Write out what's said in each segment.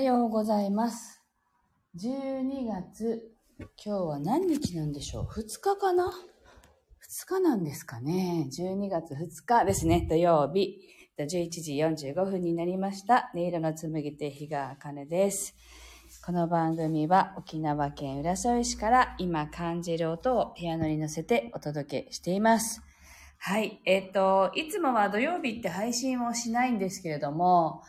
はようございます。12月、今日は何日なんでしょう ?2 日かな ?2 日なんですかね ?12 月2日ですね、土曜日。11時45分になりました。音色の紡手日川茜です。この番組は沖縄県浦添市から今感じる音をピアノに乗せてお届けしています。はい。えっ、と、いつもは土曜日って配信をしないんですけれども、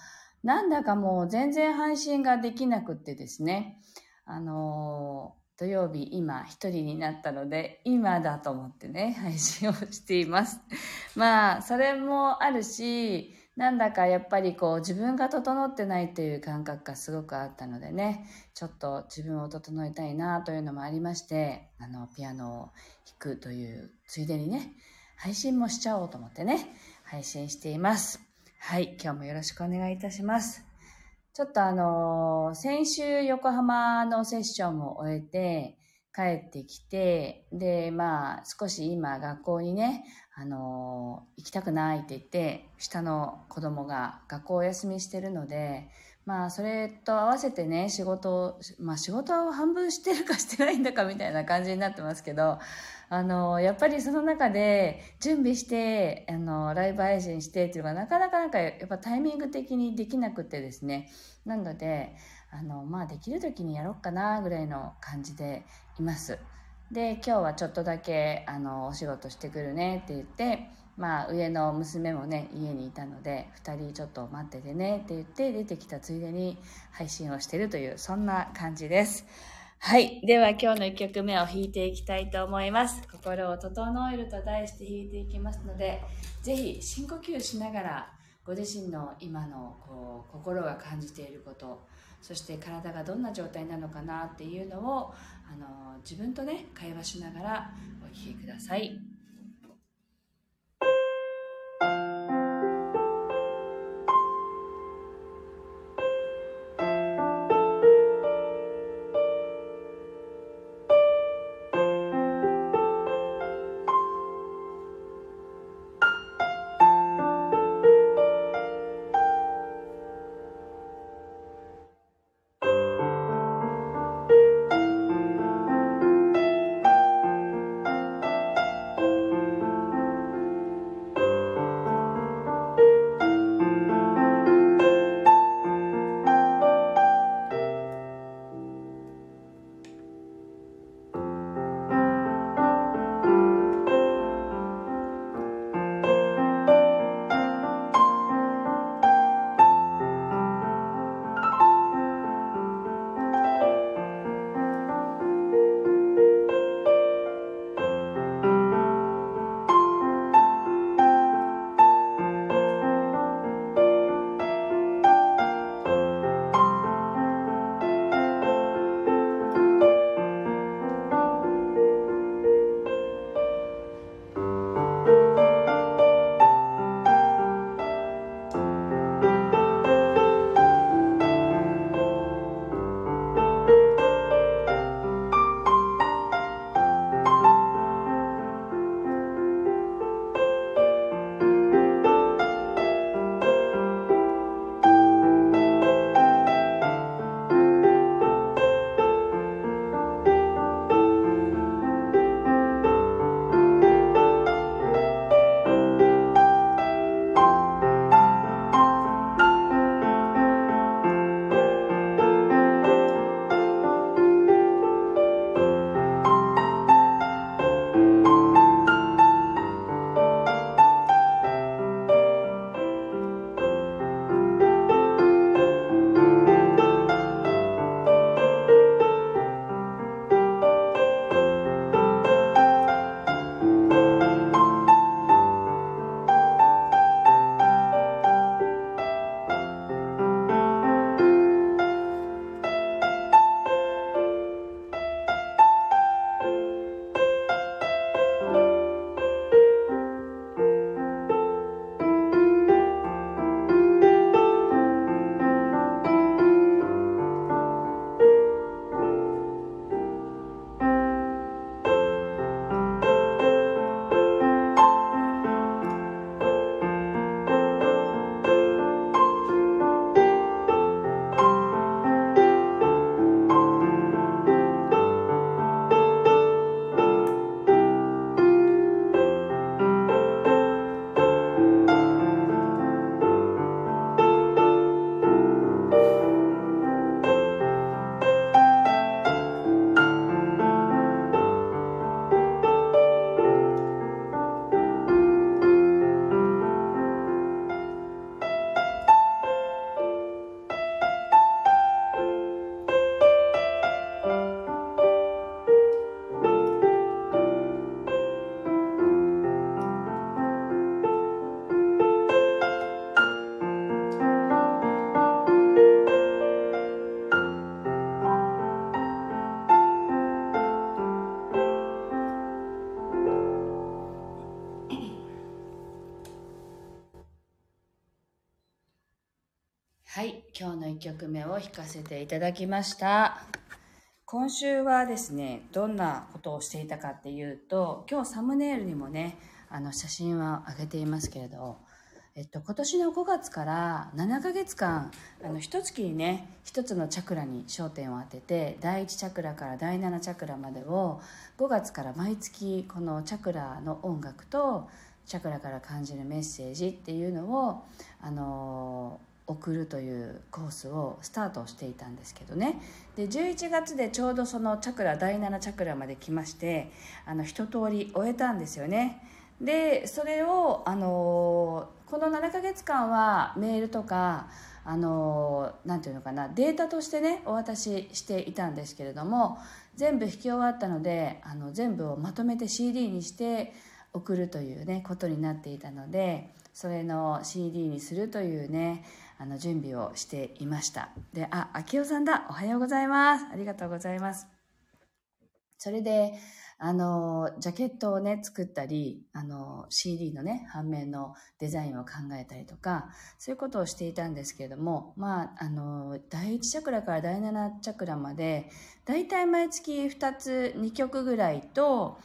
なんだかもう全然配信ができなくってですね、あのー土曜日今一人になったので、今だと思ってね、配信をしています。まあ、それもあるし、なんだかやっぱりこう自分が整ってないという感覚がすごくあったのでね、ちょっと自分を整えたいなというのもありまして、あの、ピアノを弾くというついでにね、配信もしちゃおうと思ってね、配信しています。はい、今日もよろしくお願いいたします。ちょっとあのー先週横浜のセッションを終えて帰ってきて、で、まあ少し今学校にね、あの行きたくないって言って、下の子供が学校お休みしてるので、まあそれと合わせてね、仕事を、まあ仕事を半分してるかしてないんだかみたいな感じになってますけど、あの、やっぱりその中で準備して、あの、ライブ配信してっていうのがなかなかなんかやっぱタイミング的にできなくてですね。なので、あの、まあできる時にやろうかなぐらいの感じでいます。で、今日はちょっとだけ、あの、お仕事してくるねって言って、まあ上の娘もね、家にいたので、二人ちょっと待っててねって言って出てきたついでに配信をしてるという、そんな感じです。はい。では今日の1曲目を弾いていきたいと思います。心を整えると題して弾いていきますので、ぜひ深呼吸しながら、ご自身の今のこう心が感じていること、そして体がどんな状態なのかなっていうのを、あの、自分とね、会話しながらお聞きくださ。い、曲目を弾かせていただきました。今週はですね、どんなことをしていたかっていうと、今日サムネイルにもね、あの写真は上げていますけれど、えっと、今年の5月から7ヶ月間、あの、一月にね、一つのチャクラに焦点を当てて、第1チャクラから第7チャクラまでを、5月から毎月、このチャクラの音楽と、チャクラから感じるメッセージっていうのを、あの送るというコースをスタートしていたんですけどね。で11月でちょうどそのチャクラ第7チャクラまで来ましてあの一通り終えたんですよね。でそれをあのこの7ヶ月間はメールとかあのなんていうのかなデータとしてねお渡ししていたんですけれども全部弾き終わったのであの全部をまとめて CD にして送るというねことになっていたのでそれの CD にするというねあの準備をしていました。であ秋代さんだ。おはようございます。ありがとうございます。それであのジャケットをね作ったりあの CD のね反面のデザインを考えたりとかそういうことをしていたんですけれどもまああの第1チャクラから第7チャクラまでだいたい毎月2つ2曲ぐらいと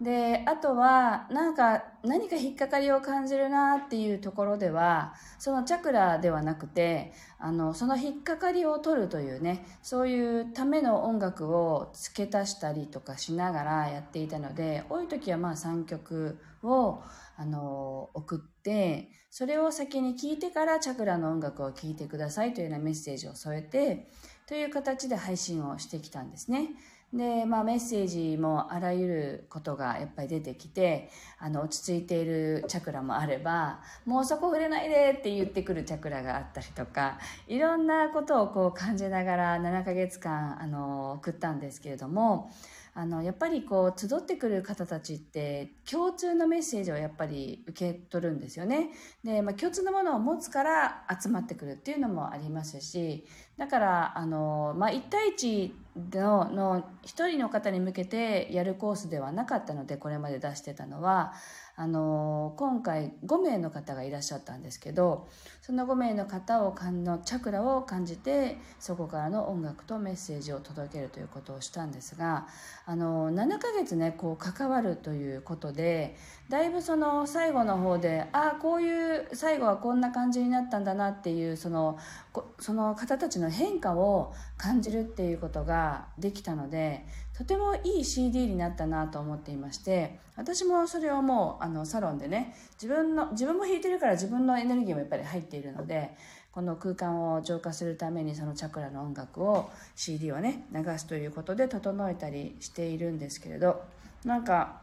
であとはなんか何か引っかかりを感じるなっていうところではそのチャクラではなくてあのその引っかかりを取るというねそういうための音楽を付け足したりとかしながらやっていたので多い時はまあ3曲をあの送ってそれを先に聞いてからチャクラの音楽を聴いてくださいというようなメッセージを添えてという形で配信をしてきたんですね。で、まあ、メッセージもあらゆることがやっぱり出てきてあの落ち着いているチャクラもあればもうそこ触れないでって言ってくるチャクラがあったりとかいろんなことをこう感じながら7ヶ月間あの送ったんですけれどもあのやっぱりこう集ってくる方たちって共通のメッセージをやっぱり受け取るんですよね。で、まあ、共通のものを持つから集まってくるっていうのもありますしだからあの、まあ、1対1のの1人の方に向けてやるコースではなかったのでこれまで出してたのはあの今回5名の方がいらっしゃったんですけどその5名の方をのチャクラを感じてそこからの音楽とメッセージを届けるということをしたんですがあの7ヶ月ねこう関わるということでだいぶその最後の方でああこういう最後はこんな感じになったんだなっていうそのその方たちの変化を感じるっていうことができたのでとてもいい CD になったなと思っていまして私もそれをもうあのサロンでね自分の自分も弾いてるから自分のエネルギーもやっぱり入っているのでこの空間を浄化するためにそのチャクラの音楽を CD をね流すということで整えたりしているんですけれどなんか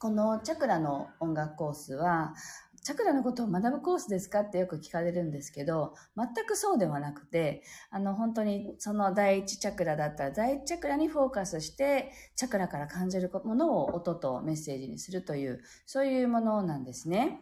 このチャクラの音楽コースはチャクラのことを学ぶコースですかってよく聞かれるんですけど、全くそうではなくて、あの、本当にその第一チャクラだったら、第一チャクラにフォーカスして、チャクラから感じるものを音とメッセージにするという、そういうものなんですね。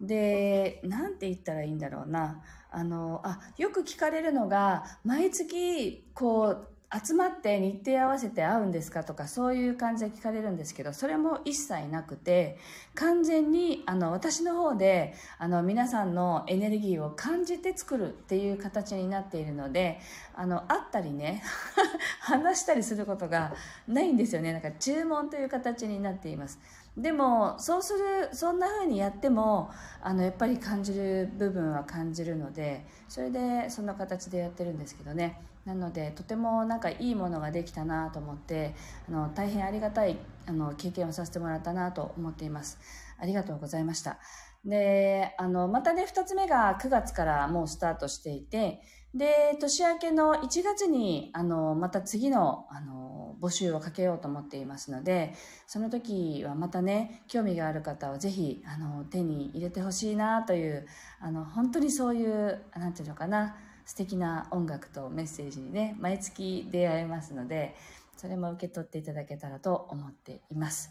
で、なんて言ったらいいんだろうな。あの、あ、よく聞かれるのが、毎月、こう、集まって日程合わせて会うんですかとかそういう感じで聞かれるんですけどそれも一切なくて完全にあの私の方であの皆さんのエネルギーを感じて作るっていう形になっているのであの会ったりね 話したりすることがないんですよね。なんか注文という形になっています。でもそうするそんな風にやってもあのやっぱり感じる部分は感じるのでそれでそんな形でやってるんですけどね。なのでとてもなんかいいものができたなと思ってあの大変ありがたいあの経験をさせてもらったなと思っています。ありがとうございました。であのまたね2つ目が9月からもうスタートしていてで年明けの1月にあのまた次のあの募集をかけようと思っていますのでその時はまたね興味がある方はぜひあの手に入れてほしいなというあの本当にそういう何て言うのかな素敵な音楽とメッセージにね毎月出会えますのでそれも受け取っていただけたらと思っています。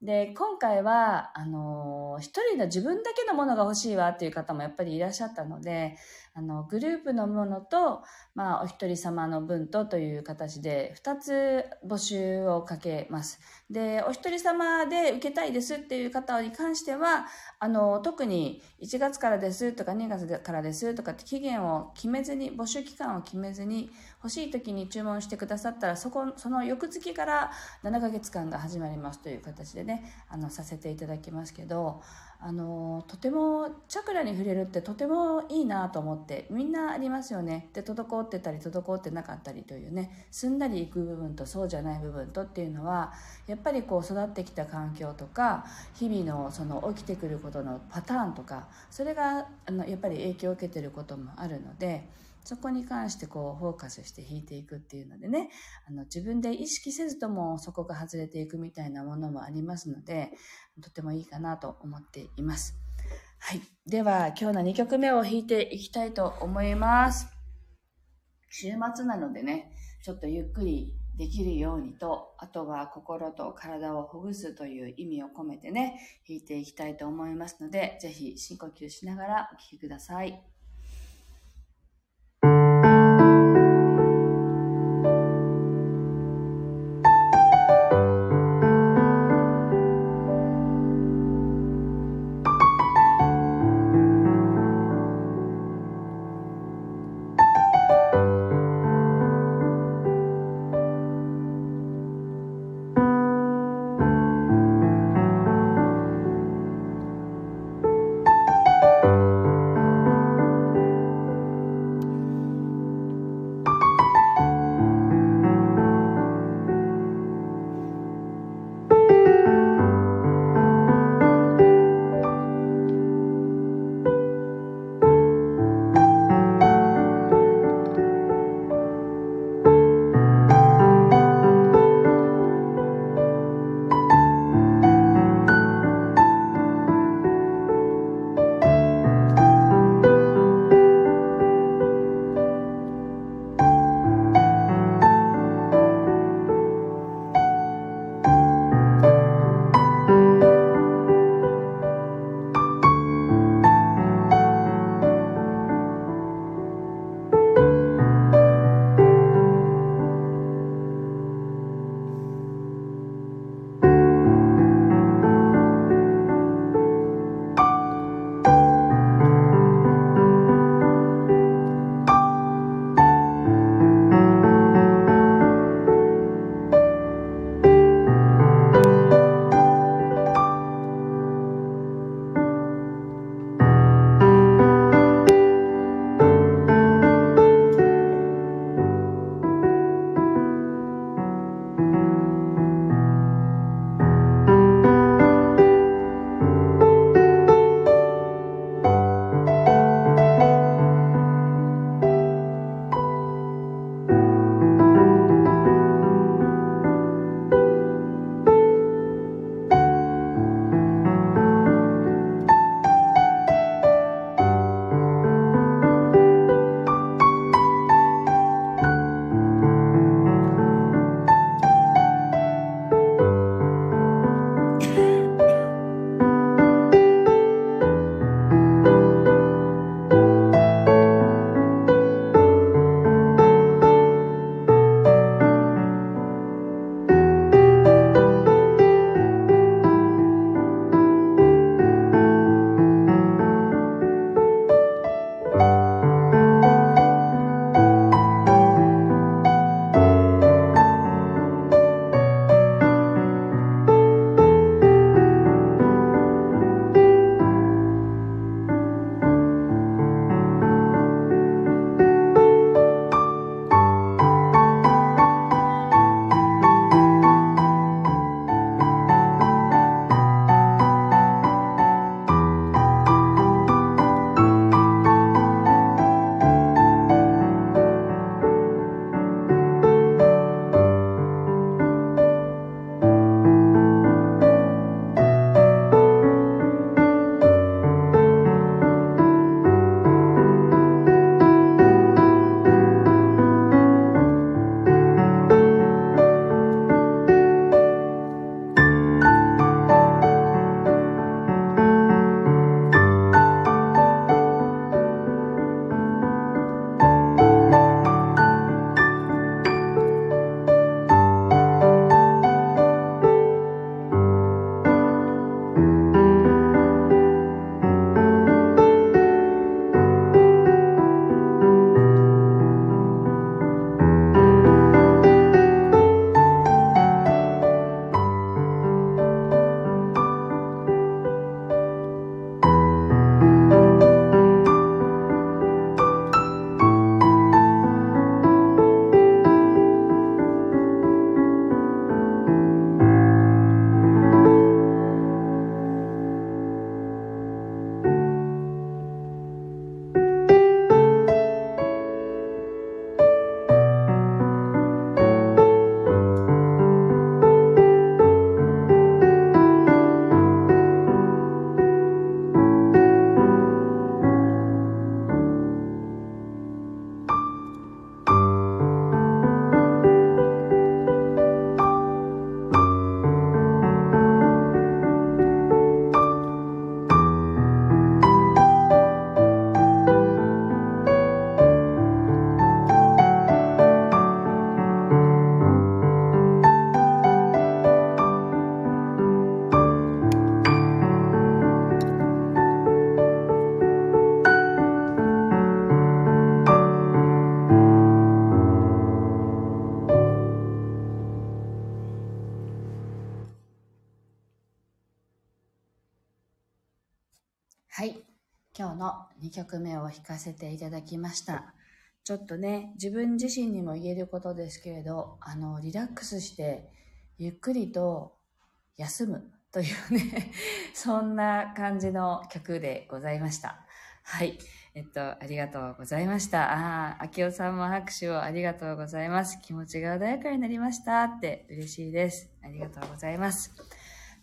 で今回はあの一人の自分だけのものが欲しいわっていう方もやっぱりいらっしゃったのであの、グループのものと、まあ、お一人様の分とという形で、二つ募集をかけます。で、お一人様で受けたいですっていう方に関しては、あの、特に1月からですとか2月からですとかって期限を決めずに、募集期間を決めずに、欲しい時に注文してくださったら、そこ、その翌月から7ヶ月間が始まりますという形でね、あの、させていただきますけど、あのとてもチャクラに触れるってとてもいいなと思ってみんなありますよねで滞ってたり滞ってなかったりというねすんなりいく部分とそうじゃない部分とっていうのはやっぱりこう育ってきた環境とか日々のその起きてくることのパターンとかそれがあのやっぱり影響を受けてることもあるので。そこに関してこうフォーカスして弾いていくっていうのでね、あの自分で意識せずともそこが外れていくみたいなものもありますので、とてもいいかなと思っています。はい。では、今日の2曲目を弾いていきたいと思います。週末なのでね、ちょっとゆっくりできるようにと、あとは心と体をほぐすという意味を込めてね、弾いていきたいと思いますので、ぜひ深呼吸しながらお聴きください。はい。2曲目を弾かせていただきました。ちょっとね、自分自身にも言えることですけれど、あの、リラックスして、ゆっくりと休むというね、そんな感じの曲でございました。はい。えっと、ありがとうございました。ああ、秋代さんも拍手をありがとうございます。気持ちが穏やかになりましたって嬉しいです。ありがとうございます。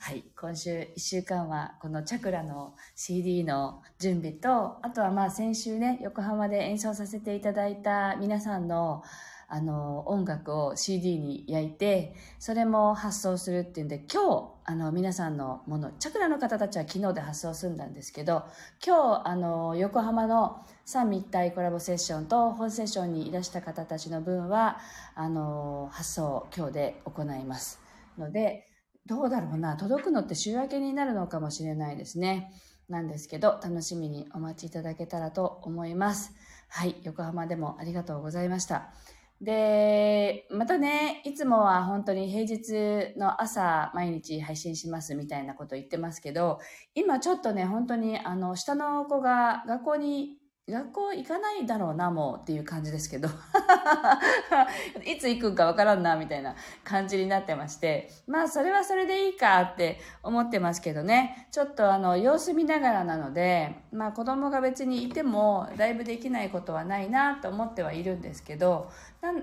はい、今週1週間はこのチャクラの CD の準備と、あとはまあ先週ね、横浜で演奏させていただいた皆さんのあの音楽を CD に焼いて、それも発送するっていうんで、今日あの皆さんのもの、チャクラの方たちは昨日で発送済んだんですけど、今日あの横浜の三密体コラボセッションと本セッションにいらした方たちの分は、あの発送今日で行います。ので、どうだろうな、届くのって週明けになるのかもしれないですね。なんですけど、楽しみにお待ちいただけたらと思います。はい、横浜でもありがとうございました。で、またね、いつもは本当に平日の朝毎日配信しますみたいなこと言ってますけど、今ちょっとね、本当にあの、下の子が学校に学校行かないだろうな、もうっていう感じですけど。いつ行くんかわからんな、みたいな感じになってまして。まあ、それはそれでいいかって思ってますけどね。ちょっとあの、様子見ながらなので、まあ、子供が別にいても、だいぶできないことはないなと思ってはいるんですけど、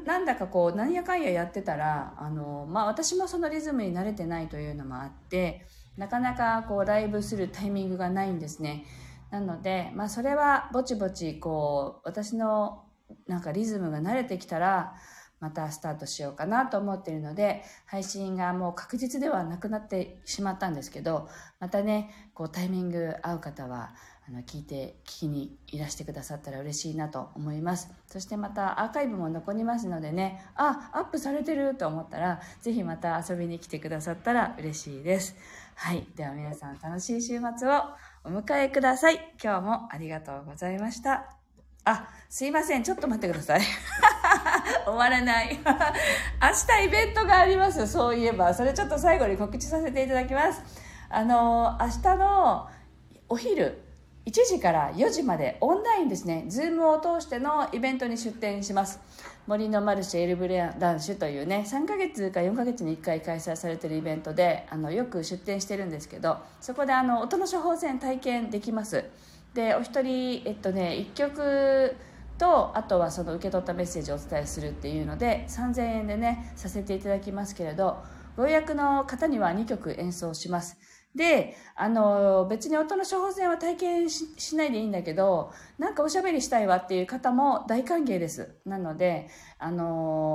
なんだかこう、何やかんややってたら、あの、まあ、私もそのリズムに慣れてないというのもあって、なかなかこう、ライブするタイミングがないんですね。なので、まあ、それはぼちぼちこう私のなんかリズムが慣れてきたらまたスタートしようかなと思っているので配信がもう確実ではなくなってしまったんですけどまたねこうタイミング合う方はあの聞いて聞きにいらしてくださったら嬉しいなと思います。そしてまたアーカイブも残りますのでねあアップされてると思ったらぜひまた遊びに来てくださったら嬉しいです。はい。では皆さん楽しい週末を。お迎えください。今日もありがとうございました。あ、すいません。ちょっと待ってください。終わらない。明日イベントがあります。そういえば。それちょっと最後に告知させていただきます。あの、明日のお昼、1時から4時までオンラインですね、ズームを通してのイベントに出展します。森のマルシェエルブレランシュというね3ヶ月か4ヶ月に1回開催されてるイベントであのよく出店してるんですけどそこであの音の処方箋体験できます。でお一人えっとね1曲とあとはその受け取ったメッセージをお伝えするっていうので3000円でねさせていただきますけれどご予約の方には2曲演奏します。で、あの、別に音の処方箋は体験しないでいいんだけど、なんかおしゃべりしたいわっていう方も大歓迎です。なので、あの、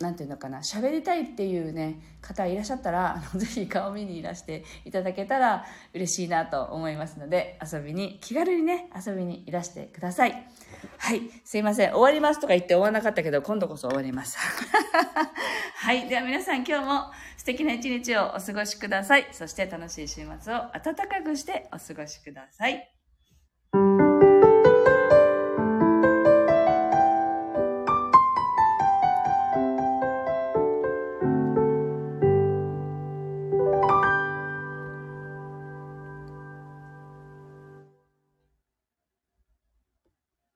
なんていうのかな、喋りたいっていうね、方いらっしゃったら、あの ぜひ顔見にいらしていただけたら嬉しいなと思いますので、遊びに、気軽にね、遊びにいらしてください。はい、すいません。終わりますとか言って終わらなかったけど、今度こそ終わります。はい、では皆さん今日も素敵な一日をお過ごしください。そして楽しい週末を暖かくしてお過ごしください。